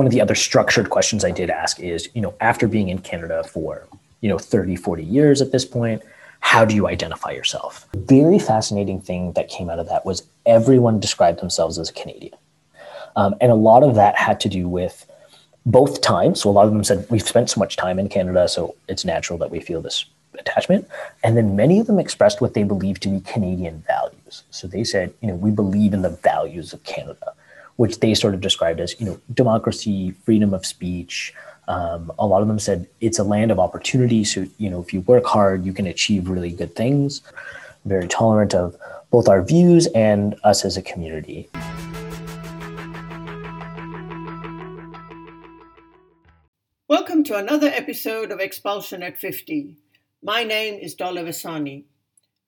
one of the other structured questions I did ask is, you know, after being in Canada for, you know, 30, 40 years at this point, how do you identify yourself? Very fascinating thing that came out of that was everyone described themselves as a Canadian. Um, and a lot of that had to do with both time. So a lot of them said, we've spent so much time in Canada, so it's natural that we feel this attachment. And then many of them expressed what they believed to be Canadian values. So they said, you know, we believe in the values of Canada, which they sort of described as, you know, democracy, freedom of speech. Um, a lot of them said it's a land of opportunity. So, you know, if you work hard, you can achieve really good things. Very tolerant of both our views and us as a community. Welcome to another episode of Expulsion at 50. My name is Dola Vasani.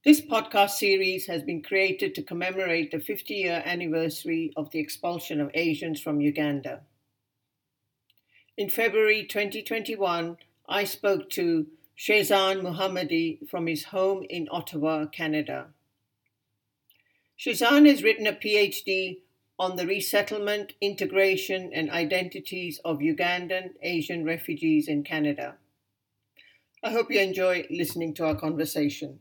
This podcast series has been created to commemorate the 50 year anniversary of the expulsion of Asians from Uganda. In February 2021, I spoke to Shezan Muhammedi from his home in Ottawa, Canada. Shazan has written a PhD on the resettlement, integration, and identities of Ugandan Asian refugees in Canada. I hope you enjoy listening to our conversation.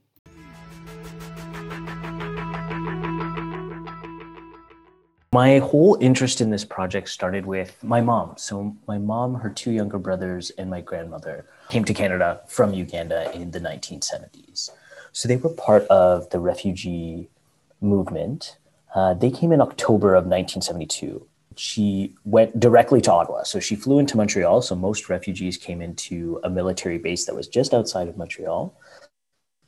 My whole interest in this project started with my mom. So, my mom, her two younger brothers, and my grandmother came to Canada from Uganda in the 1970s. So, they were part of the refugee movement uh, they came in October of 1972. She went directly to Ottawa. So she flew into Montreal. So most refugees came into a military base that was just outside of Montreal.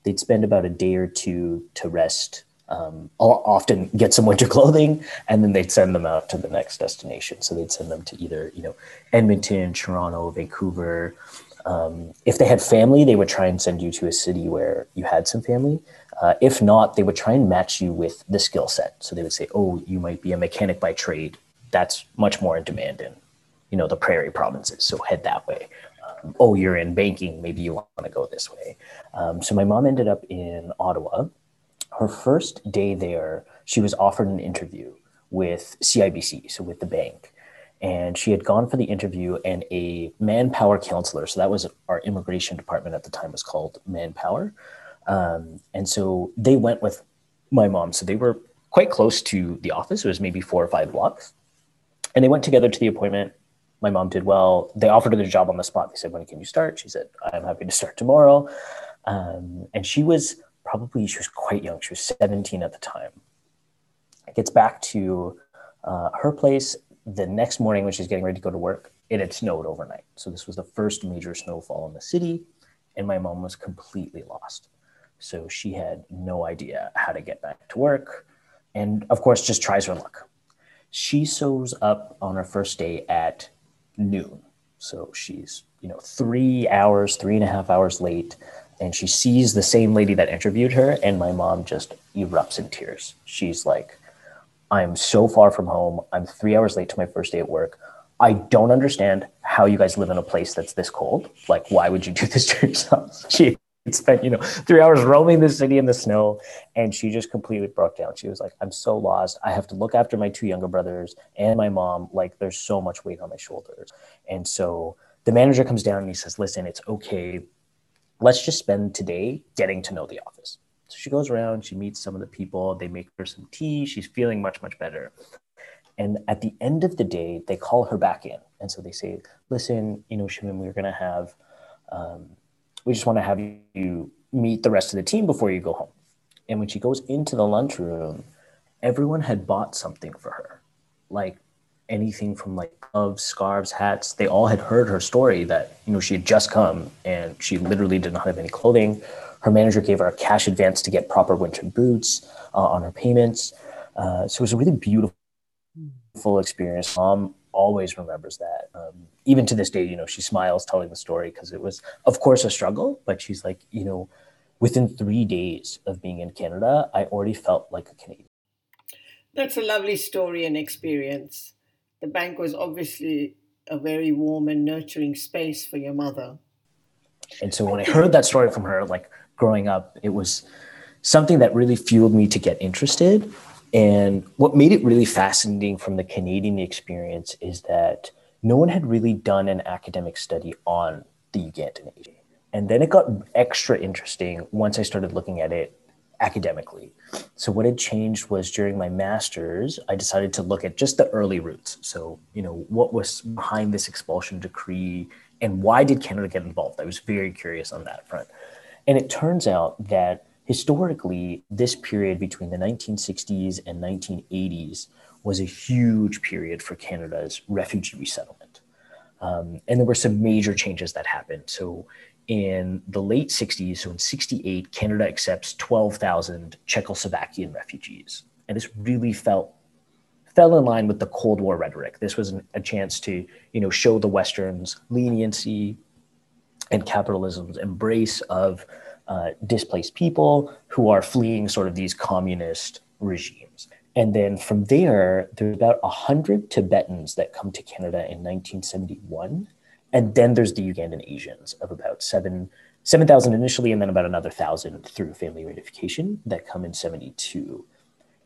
They'd spend about a day or two to rest, um, often get some winter clothing, and then they'd send them out to the next destination. So they'd send them to either, you know, Edmonton, Toronto, Vancouver. Um, if they had family, they would try and send you to a city where you had some family. Uh, if not, they would try and match you with the skill set. So they would say, "Oh, you might be a mechanic by trade. That's much more in demand in, you know, the prairie provinces. So head that way." Um, oh, you're in banking. Maybe you want to go this way. Um, so my mom ended up in Ottawa. Her first day there, she was offered an interview with CIBC, so with the bank. And she had gone for the interview, and a manpower counselor, so that was our immigration department at the time, was called Manpower um, and so they went with my mom. So they were quite close to the office. It was maybe four or five blocks. And they went together to the appointment. My mom did well. They offered her the job on the spot. They said, When can you start? She said, I'm happy to start tomorrow. Um, and she was probably, she was quite young. She was 17 at the time. Gets back to uh, her place the next morning when she's getting ready to go to work. It had snowed overnight. So this was the first major snowfall in the city. And my mom was completely lost. So she had no idea how to get back to work. And of course, just tries her luck. She shows up on her first day at noon. So she's, you know, three hours, three and a half hours late. And she sees the same lady that interviewed her. And my mom just erupts in tears. She's like, I'm so far from home. I'm three hours late to my first day at work. I don't understand how you guys live in a place that's this cold. Like, why would you do this to yourself? She spent you know three hours roaming the city in the snow and she just completely broke down she was like i'm so lost i have to look after my two younger brothers and my mom like there's so much weight on my shoulders and so the manager comes down and he says listen it's okay let's just spend today getting to know the office. So she goes around she meets some of the people they make her some tea she's feeling much much better. And at the end of the day they call her back in. And so they say listen you know Shimon, we're going to have um, we just want to have you meet the rest of the team before you go home. And when she goes into the lunchroom, everyone had bought something for her, like anything from like gloves, scarves, hats. They all had heard her story that you know she had just come and she literally did not have any clothing. Her manager gave her a cash advance to get proper winter boots uh, on her payments. Uh, so it was a really beautiful full experience. Mom always remembers that. Um, even to this day, you know, she smiles telling the story because it was, of course, a struggle. But she's like, you know, within three days of being in Canada, I already felt like a Canadian. That's a lovely story and experience. The bank was obviously a very warm and nurturing space for your mother. And so when I heard that story from her, like growing up, it was something that really fueled me to get interested and what made it really fascinating from the Canadian experience is that no one had really done an academic study on the Ugandan Asian. And then it got extra interesting once I started looking at it academically. So what had changed was during my masters, I decided to look at just the early roots. So, you know, what was behind this expulsion decree and why did Canada get involved? I was very curious on that front. And it turns out that historically, this period between the 1960s and 1980s was a huge period for Canada's refugee resettlement. Um, and there were some major changes that happened. So in the late 60s, so in 68, Canada accepts 12,000 Czechoslovakian refugees. And this really felt fell in line with the Cold War rhetoric. This was a chance to, you know, show the Westerns leniency and capitalism's embrace of uh, displaced people who are fleeing sort of these communist regimes. And then from there, there there's about 100 Tibetans that come to Canada in 1971 and then there's the Ugandan Asians of about seven 7,000 initially, and then about another thousand through family reunification that come in 72.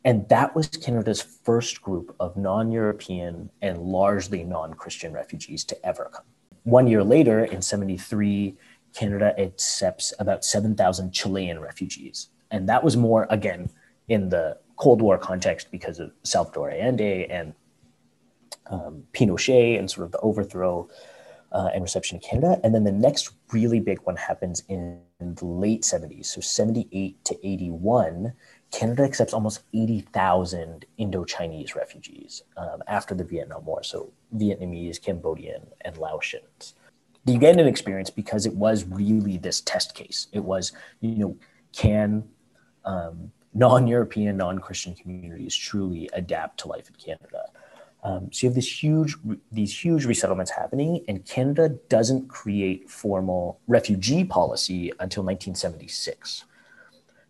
And that was Canada's first group of non European and largely non Christian refugees to ever come. One year later, in 73, Canada accepts about 7,000 Chilean refugees. And that was more, again, in the Cold War context because of Salvador Allende and um, Pinochet and sort of the overthrow uh, and reception in Canada. And then the next really big one happens in, the late 70s. So 78 to 81, Canada accepts almost 80,000 Indo Chinese refugees um, after the Vietnam War. So Vietnamese, Cambodian, and Laotians. The Ugandan experience, because it was really this test case, it was, you know, can um, non European, non Christian communities truly adapt to life in Canada? Um, so you have this huge, these huge resettlements happening, and Canada doesn't create formal refugee policy until 1976.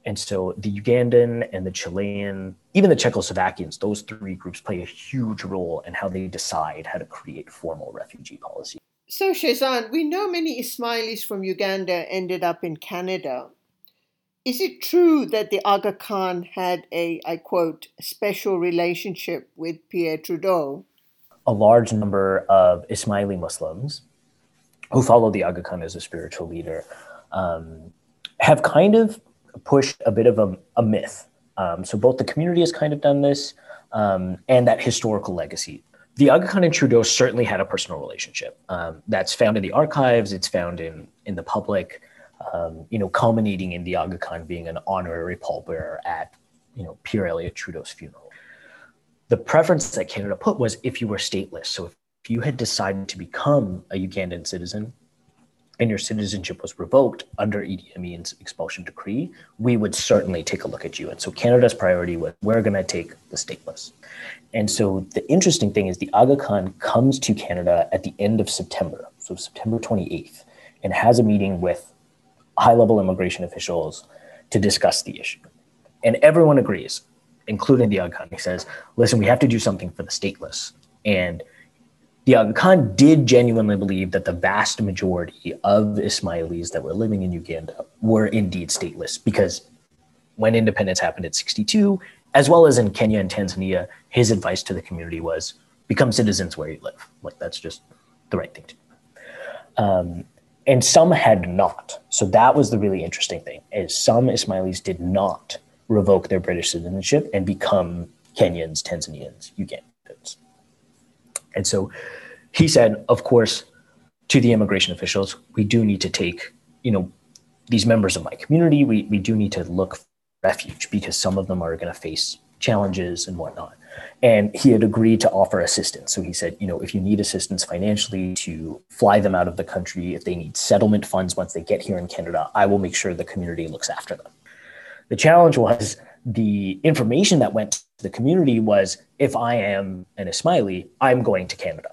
And so the Ugandan and the Chilean, even the Czechoslovakians, those three groups play a huge role in how they decide how to create formal refugee policy. So, Shezan, we know many Ismailis from Uganda ended up in Canada. Is it true that the Aga Khan had a, I quote, special relationship with Pierre Trudeau? A large number of Ismaili Muslims who follow the Aga Khan as a spiritual leader um, have kind of pushed a bit of a, a myth. Um, so both the community has kind of done this um, and that historical legacy. The Aga Khan and Trudeau certainly had a personal relationship. Um, that's found in the archives, it's found in, in the public um, you know, culminating in the Aga Khan being an honorary pallbearer at, you know, Pierre Elliott Trudeau's funeral. The preference that Canada put was if you were stateless. So if you had decided to become a Ugandan citizen and your citizenship was revoked under Idi Amin's expulsion decree, we would certainly take a look at you. And so Canada's priority was we're going to take the stateless. And so the interesting thing is the Aga Khan comes to Canada at the end of September, so September 28th, and has a meeting with high level immigration officials to discuss the issue. And everyone agrees, including the Aga Khan. He says, listen, we have to do something for the stateless. And the Aga Khan did genuinely believe that the vast majority of Ismailis that were living in Uganda were indeed stateless because when independence happened at 62, as well as in Kenya and Tanzania, his advice to the community was become citizens where you live. Like that's just the right thing to do. Um, and some had not. So that was the really interesting thing is some Ismailis did not revoke their British citizenship and become Kenyans, Tanzanians, Ugandans. And so he said, of course, to the immigration officials, we do need to take, you know, these members of my community, we, we do need to look for refuge because some of them are going to face challenges and whatnot. And he had agreed to offer assistance. So he said, you know, if you need assistance financially to fly them out of the country, if they need settlement funds once they get here in Canada, I will make sure the community looks after them. The challenge was the information that went to the community was if I am an Ismaili, I'm going to Canada.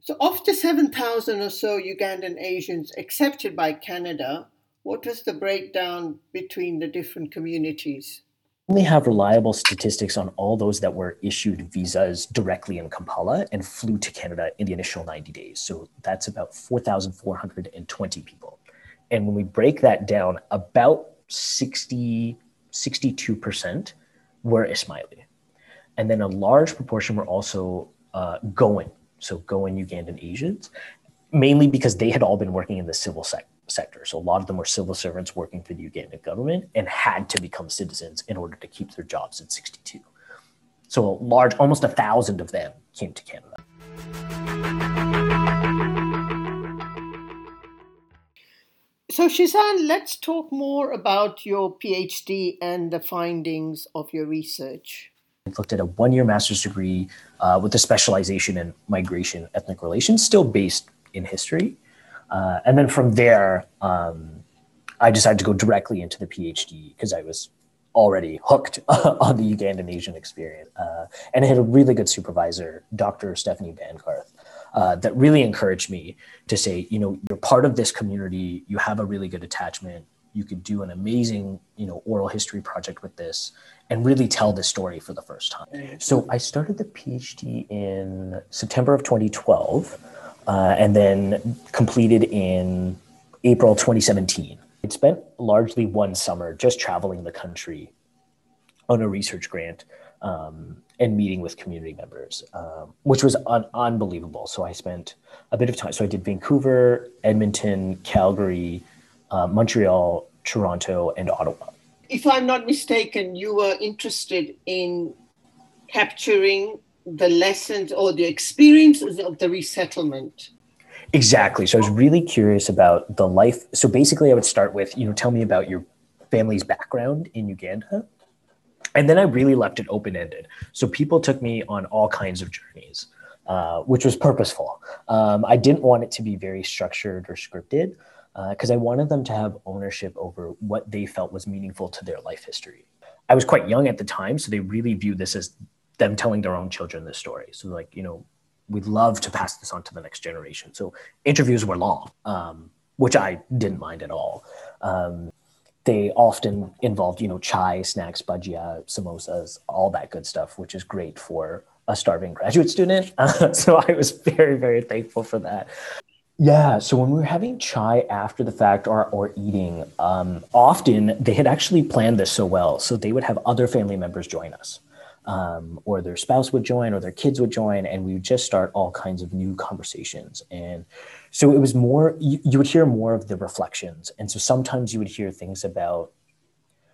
So, of the 7,000 or so Ugandan Asians accepted by Canada, what was the breakdown between the different communities? Only have reliable statistics on all those that were issued visas directly in Kampala and flew to Canada in the initial 90 days. So that's about 4,420 people. And when we break that down, about 60, 62% were Ismaili. And then a large proportion were also uh, going so Goan Ugandan Asians, mainly because they had all been working in the civil sector sector. So a lot of them were civil servants working for the Ugandan government and had to become citizens in order to keep their jobs in 62. So a large, almost a thousand of them came to Canada. So, Shezan, let's talk more about your PhD and the findings of your research. I looked at a one year master's degree uh, with a specialization in migration ethnic relations, still based in history. Uh, and then from there, um, I decided to go directly into the PhD because I was already hooked on the Ugandan Asian experience. Uh, and I had a really good supervisor, Dr. Stephanie Bangarth, uh, that really encouraged me to say, you know, you're part of this community, you have a really good attachment, you could do an amazing, you know, oral history project with this and really tell this story for the first time. So I started the PhD in September of 2012 uh, and then completed in April 2017. I'd spent largely one summer just traveling the country on a research grant um, and meeting with community members, um, which was un- unbelievable. So I spent a bit of time. So I did Vancouver, Edmonton, Calgary, uh, Montreal, Toronto, and Ottawa. If I'm not mistaken, you were interested in capturing the lessons or the experiences of the resettlement. Exactly. So I was really curious about the life. So basically, I would start with, you know, tell me about your family's background in Uganda. And then I really left it open ended. So people took me on all kinds of journeys, uh, which was purposeful. Um, I didn't want it to be very structured or scripted because uh, I wanted them to have ownership over what they felt was meaningful to their life history. I was quite young at the time, so they really viewed this as them telling their own children this story. So like, you know, we'd love to pass this on to the next generation. So interviews were long, um, which I didn't mind at all. Um, they often involved, you know, chai, snacks, bhajia, samosas, all that good stuff, which is great for a starving graduate student. So I was very, very thankful for that. Yeah. So when we were having chai after the fact or, or eating, um, often they had actually planned this so well. So they would have other family members join us um, or their spouse would join or their kids would join and we would just start all kinds of new conversations. And so it was more you, you would hear more of the reflections. And so sometimes you would hear things about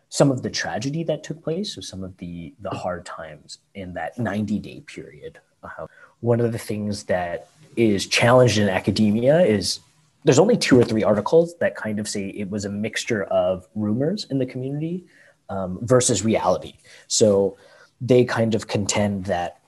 some of the tragedy that took place so some of the the hard times in that 90 day period. Uh, one of the things that is challenged in academia is there's only two or three articles that kind of say it was a mixture of rumors in the community um, versus reality. So they kind of contend that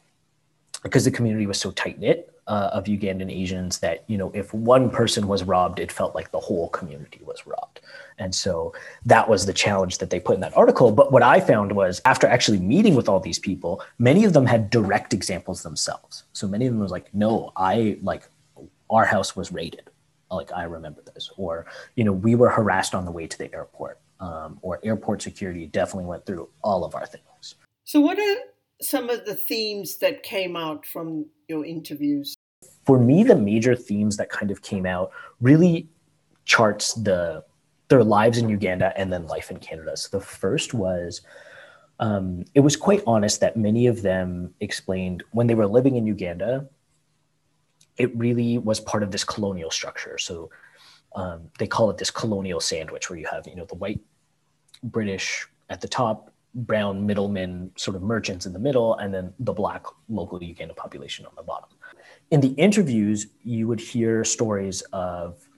because the community was so tight knit uh, of Ugandan Asians that you know if one person was robbed, it felt like the whole community was robbed, and so that was the challenge that they put in that article. But what I found was after actually meeting with all these people, many of them had direct examples themselves. So many of them was like, "No, I like our house was raided, like I remember this," or you know, we were harassed on the way to the airport, um, or airport security definitely went through all of our things. So, what are some of the themes that came out from your interviews? For me, the major themes that kind of came out really charts the their lives in Uganda and then life in Canada. So the first was um, it was quite honest that many of them explained when they were living in Uganda, it really was part of this colonial structure. So um, they call it this colonial sandwich, where you have you know the white British at the top brown middlemen sort of merchants in the middle and then the black local Uganda population on the bottom. In the interviews, you would hear stories of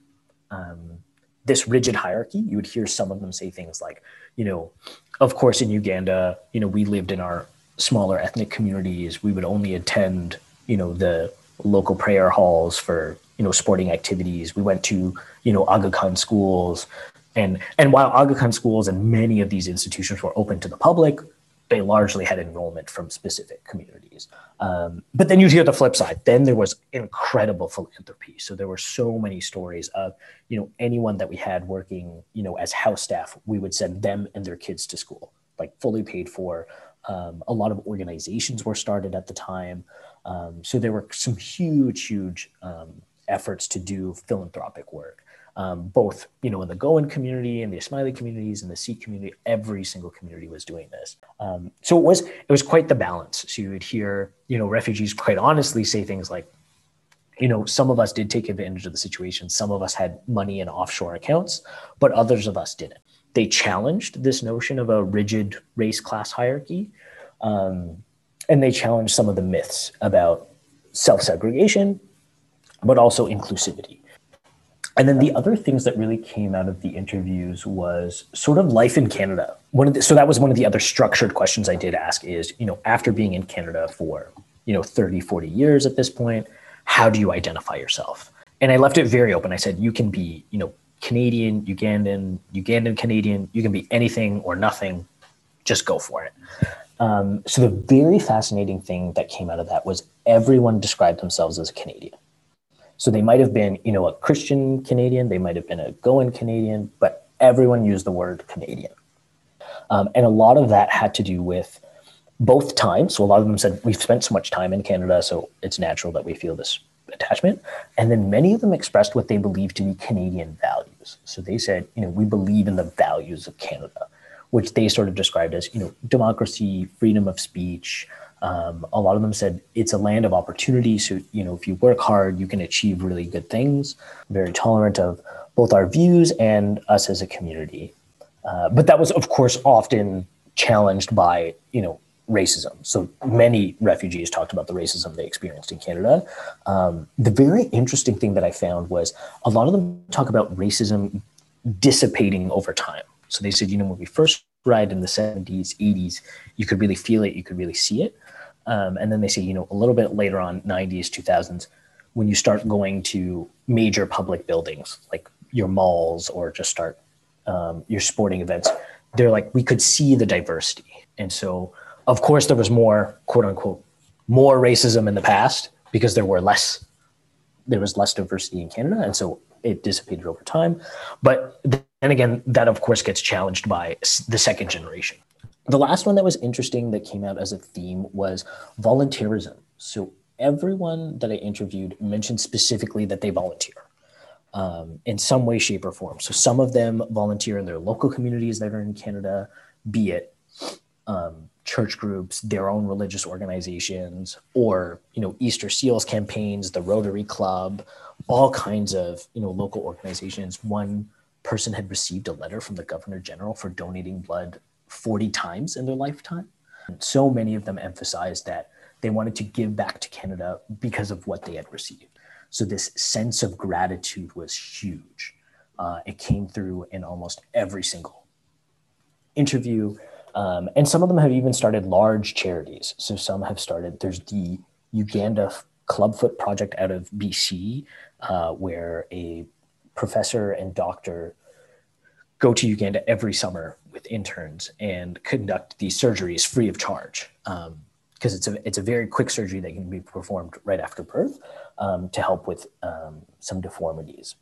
um, this rigid hierarchy. You would hear some of them say things like, you know, of course in Uganda, you know, we lived in our smaller ethnic communities. We would only attend, you know, the local prayer halls for, you know, sporting activities. We went to, you know, Aga Khan schools. And, and while Aga Khan schools and many of these institutions were open to the public, they largely had enrollment from specific communities. Um, but then you'd hear the flip side. Then there was incredible philanthropy. So there were so many stories of, you know, anyone that we had working, you know, as house staff, we would send them and their kids to school, like fully paid for. Um, a lot of organizations were started at the time. Um, so there were some huge, huge um, efforts to do philanthropic work um, both you know in the Goan community and the Ismaili communities and the Sikh community. Every single community was doing this. Um, so it was it was quite the balance. So you would hear you know refugees quite honestly say things like, you know, some of us did take advantage of the situation. Some of us had money in offshore accounts, but others of us didn't. They challenged this notion of a rigid race class hierarchy. Um, and they challenged some of the myths about self segregation, but also inclusivity. And then the other things that really came out of the interviews was sort of life in Canada. One of the, so that was one of the other structured questions I did ask is, you know, after being in Canada for, you know, 30, 40 years at this point, how do you identify yourself? And I left it very open. I said, you can be, you know, Canadian, Ugandan, Ugandan Canadian, you can be anything or nothing, just go for it. Um, so the very fascinating thing that came out of that was everyone described themselves as a Canadian. So they might have been, you know, a Christian Canadian, they might have been a Goan Canadian, but everyone used the word Canadian. Um, and a lot of that had to do with both times. So a lot of them said, we've spent so much time in Canada, so it's natural that we feel this attachment. And then many of them expressed what they believed to be Canadian values. So they said, you know, we believe in the values of Canada, which they sort of described as, you know, democracy, freedom of speech, um, a lot of them said it's a land of opportunity. So, you know, if you work hard, you can achieve really good things. Very tolerant of both our views and us as a community. Uh, but that was, of course, often challenged by, you know, racism. So many refugees talked about the racism they experienced in Canada. Um, the very interesting thing that I found was a lot of them talk about racism dissipating over time. So they said, you know, when we first arrived in the 70s, 80s, you could really feel it, you could really see it. Um, and then they say, you know, a little bit later on, 90s, 2000s, when you start going to major public buildings like your malls or just start um, your sporting events, they're like, we could see the diversity. And so, of course, there was more, quote unquote, more racism in the past because there were less, there was less diversity in Canada. And so it dissipated over time. But then again, that of course gets challenged by the second generation. The last one that was interesting that came out as a theme was volunteerism. So everyone that I interviewed mentioned specifically that they volunteer um, in some way, shape, or form. So some of them volunteer in their local communities that are in Canada, be it um, church groups, their own religious organizations, or you know Easter Seals campaigns, the Rotary Club, all kinds of you know local organizations. One person had received a letter from the Governor General for donating blood 40 times in their lifetime. And so many of them emphasized that they wanted to give back to Canada because of what they had received. So this sense of gratitude was huge. Uh, it came through in almost every single interview. Um, and some of them have even started large charities. So some have started, there's the Uganda Clubfoot Project out of BC, uh, where a professor and doctor go to Uganda every summer with interns and conduct these surgeries free of charge because um, it's a it's a very quick surgery that can be performed right after birth um, to help with um, some deformities.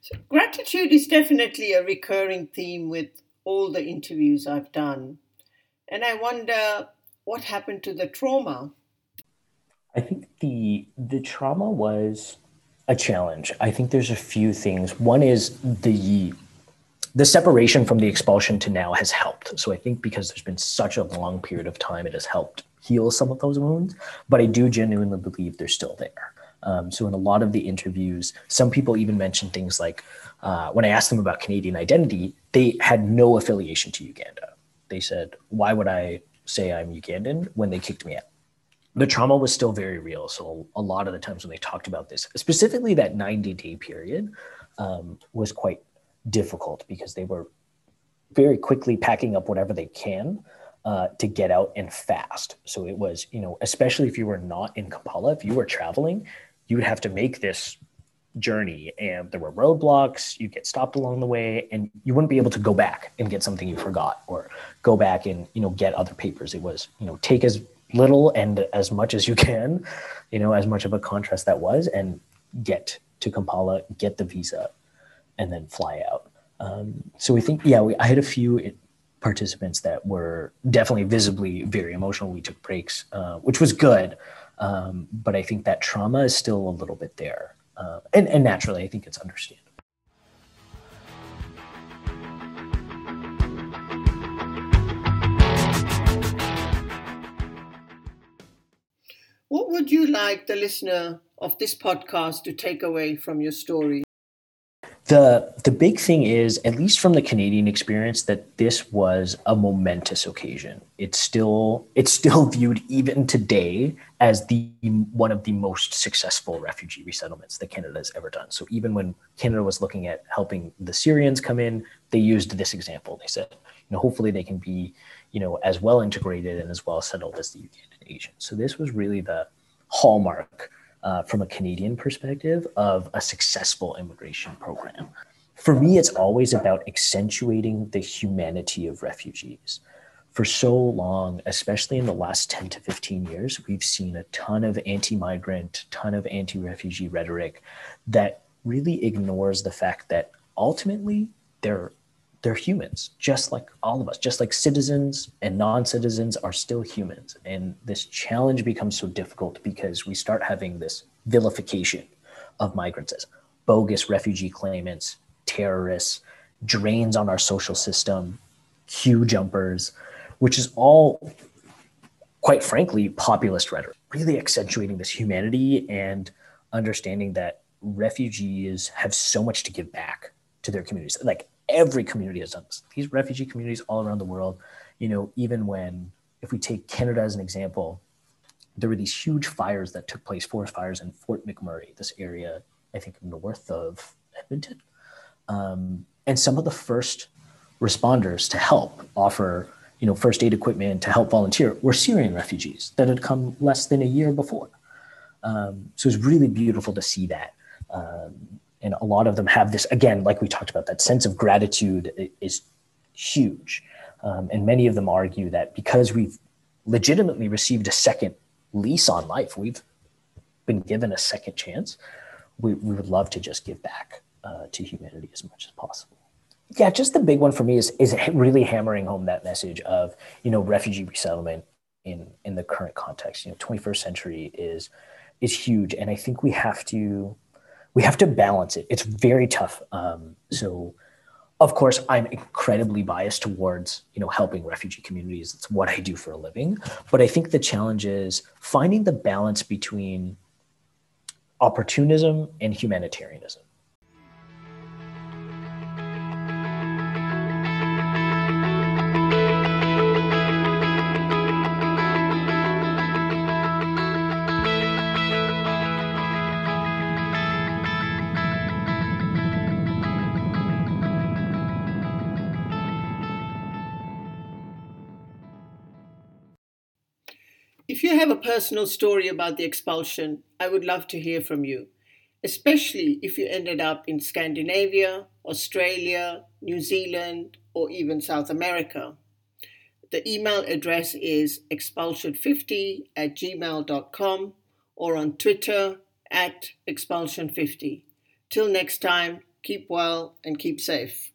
So gratitude is definitely a recurring theme with all the interviews I've done, and I wonder what happened to the trauma. I think the the trauma was a challenge. I think there's a few things. One is the the separation from the expulsion to now has helped. So I think because there's been such a long period of time, it has helped heal some of those wounds. But I do genuinely believe they're still there. Um, so in a lot of the interviews, some people even mentioned things like uh, when I asked them about Canadian identity, they had no affiliation to Uganda. They said, "Why would I say I'm Ugandan when they kicked me out?" The trauma was still very real. So a lot of the times when they talked about this, specifically that 90 day period, um, was quite difficult because they were very quickly packing up whatever they can uh, to get out and fast. So it was, you know, especially if you were not in Kampala, if you were traveling, you would have to make this journey and there were roadblocks, you get stopped along the way and you wouldn't be able to go back and get something you forgot or go back and, you know, get other papers. It was, you know, take as little and as much as you can, you know, as much of a contrast that was and get to Kampala, get the visa and then fly out. Um, so we think, yeah, we, I had a few participants that were definitely visibly very emotional. We took breaks, uh, which was good. Um, but I think that trauma is still a little bit there. Uh, and, and naturally, I think it's understandable. Would you like the listener of this podcast to take away from your story? The the big thing is, at least from the Canadian experience, that this was a momentous occasion. It's still it's still viewed even today as the one of the most successful refugee resettlements that Canada has ever done. So even when Canada was looking at helping the Syrians come in, they used this example. They said, you know, hopefully they can be, you know, as well integrated and as well settled as the Ugandan Asians. So this was really the hallmark uh, from a Canadian perspective of a successful immigration program. For me, it's always about accentuating the humanity of refugees. For so long, especially in the last 10 to 15 years, we've seen a ton of anti migrant, ton of anti refugee rhetoric that really ignores the fact that ultimately they're they're humans, just like all of us, just like citizens and non citizens are still humans. And this challenge becomes so difficult because we start having this vilification of migrants as bogus refugee claimants, terrorists, drains on our social system, queue jumpers, which is all, quite frankly, populist rhetoric, really accentuating this humanity and understanding that refugees have so much to give back to their communities. Like every community has done this. These refugee communities all around the world, you know, even when, if we take Canada as an example, there were these huge fires that took place, forest fires in Fort McMurray, this area, I think, north of Edmonton. Um, and some of the first responders to help offer, you know, first aid equipment to help volunteer were Syrian refugees that had come less than a year before. Um, so it's really beautiful to see that. Um, and a lot of them have this again like we talked about that sense of gratitude is huge. Um, and many of them argue that because we've legitimately received a second lease on life we've been given a second chance we, we would love to just give back uh, to humanity as much as possible. Yeah just the big one for me is is really hammering home that message of you know refugee resettlement in in the current context. You know 21st century is is huge. And i think we have to we have to balance it. It's very tough. Um, so, of course, I'm incredibly biased towards you know helping refugee communities. It's what I do for a living. But I think the challenge is finding the balance between opportunism and humanitarianism. Personal story about the expulsion, I would love to hear from you, especially if you ended up in Scandinavia, Australia, New Zealand, or even South America. The email address is expulsion50 at gmail.com or on Twitter at expulsion50. Till next time, keep well and keep safe.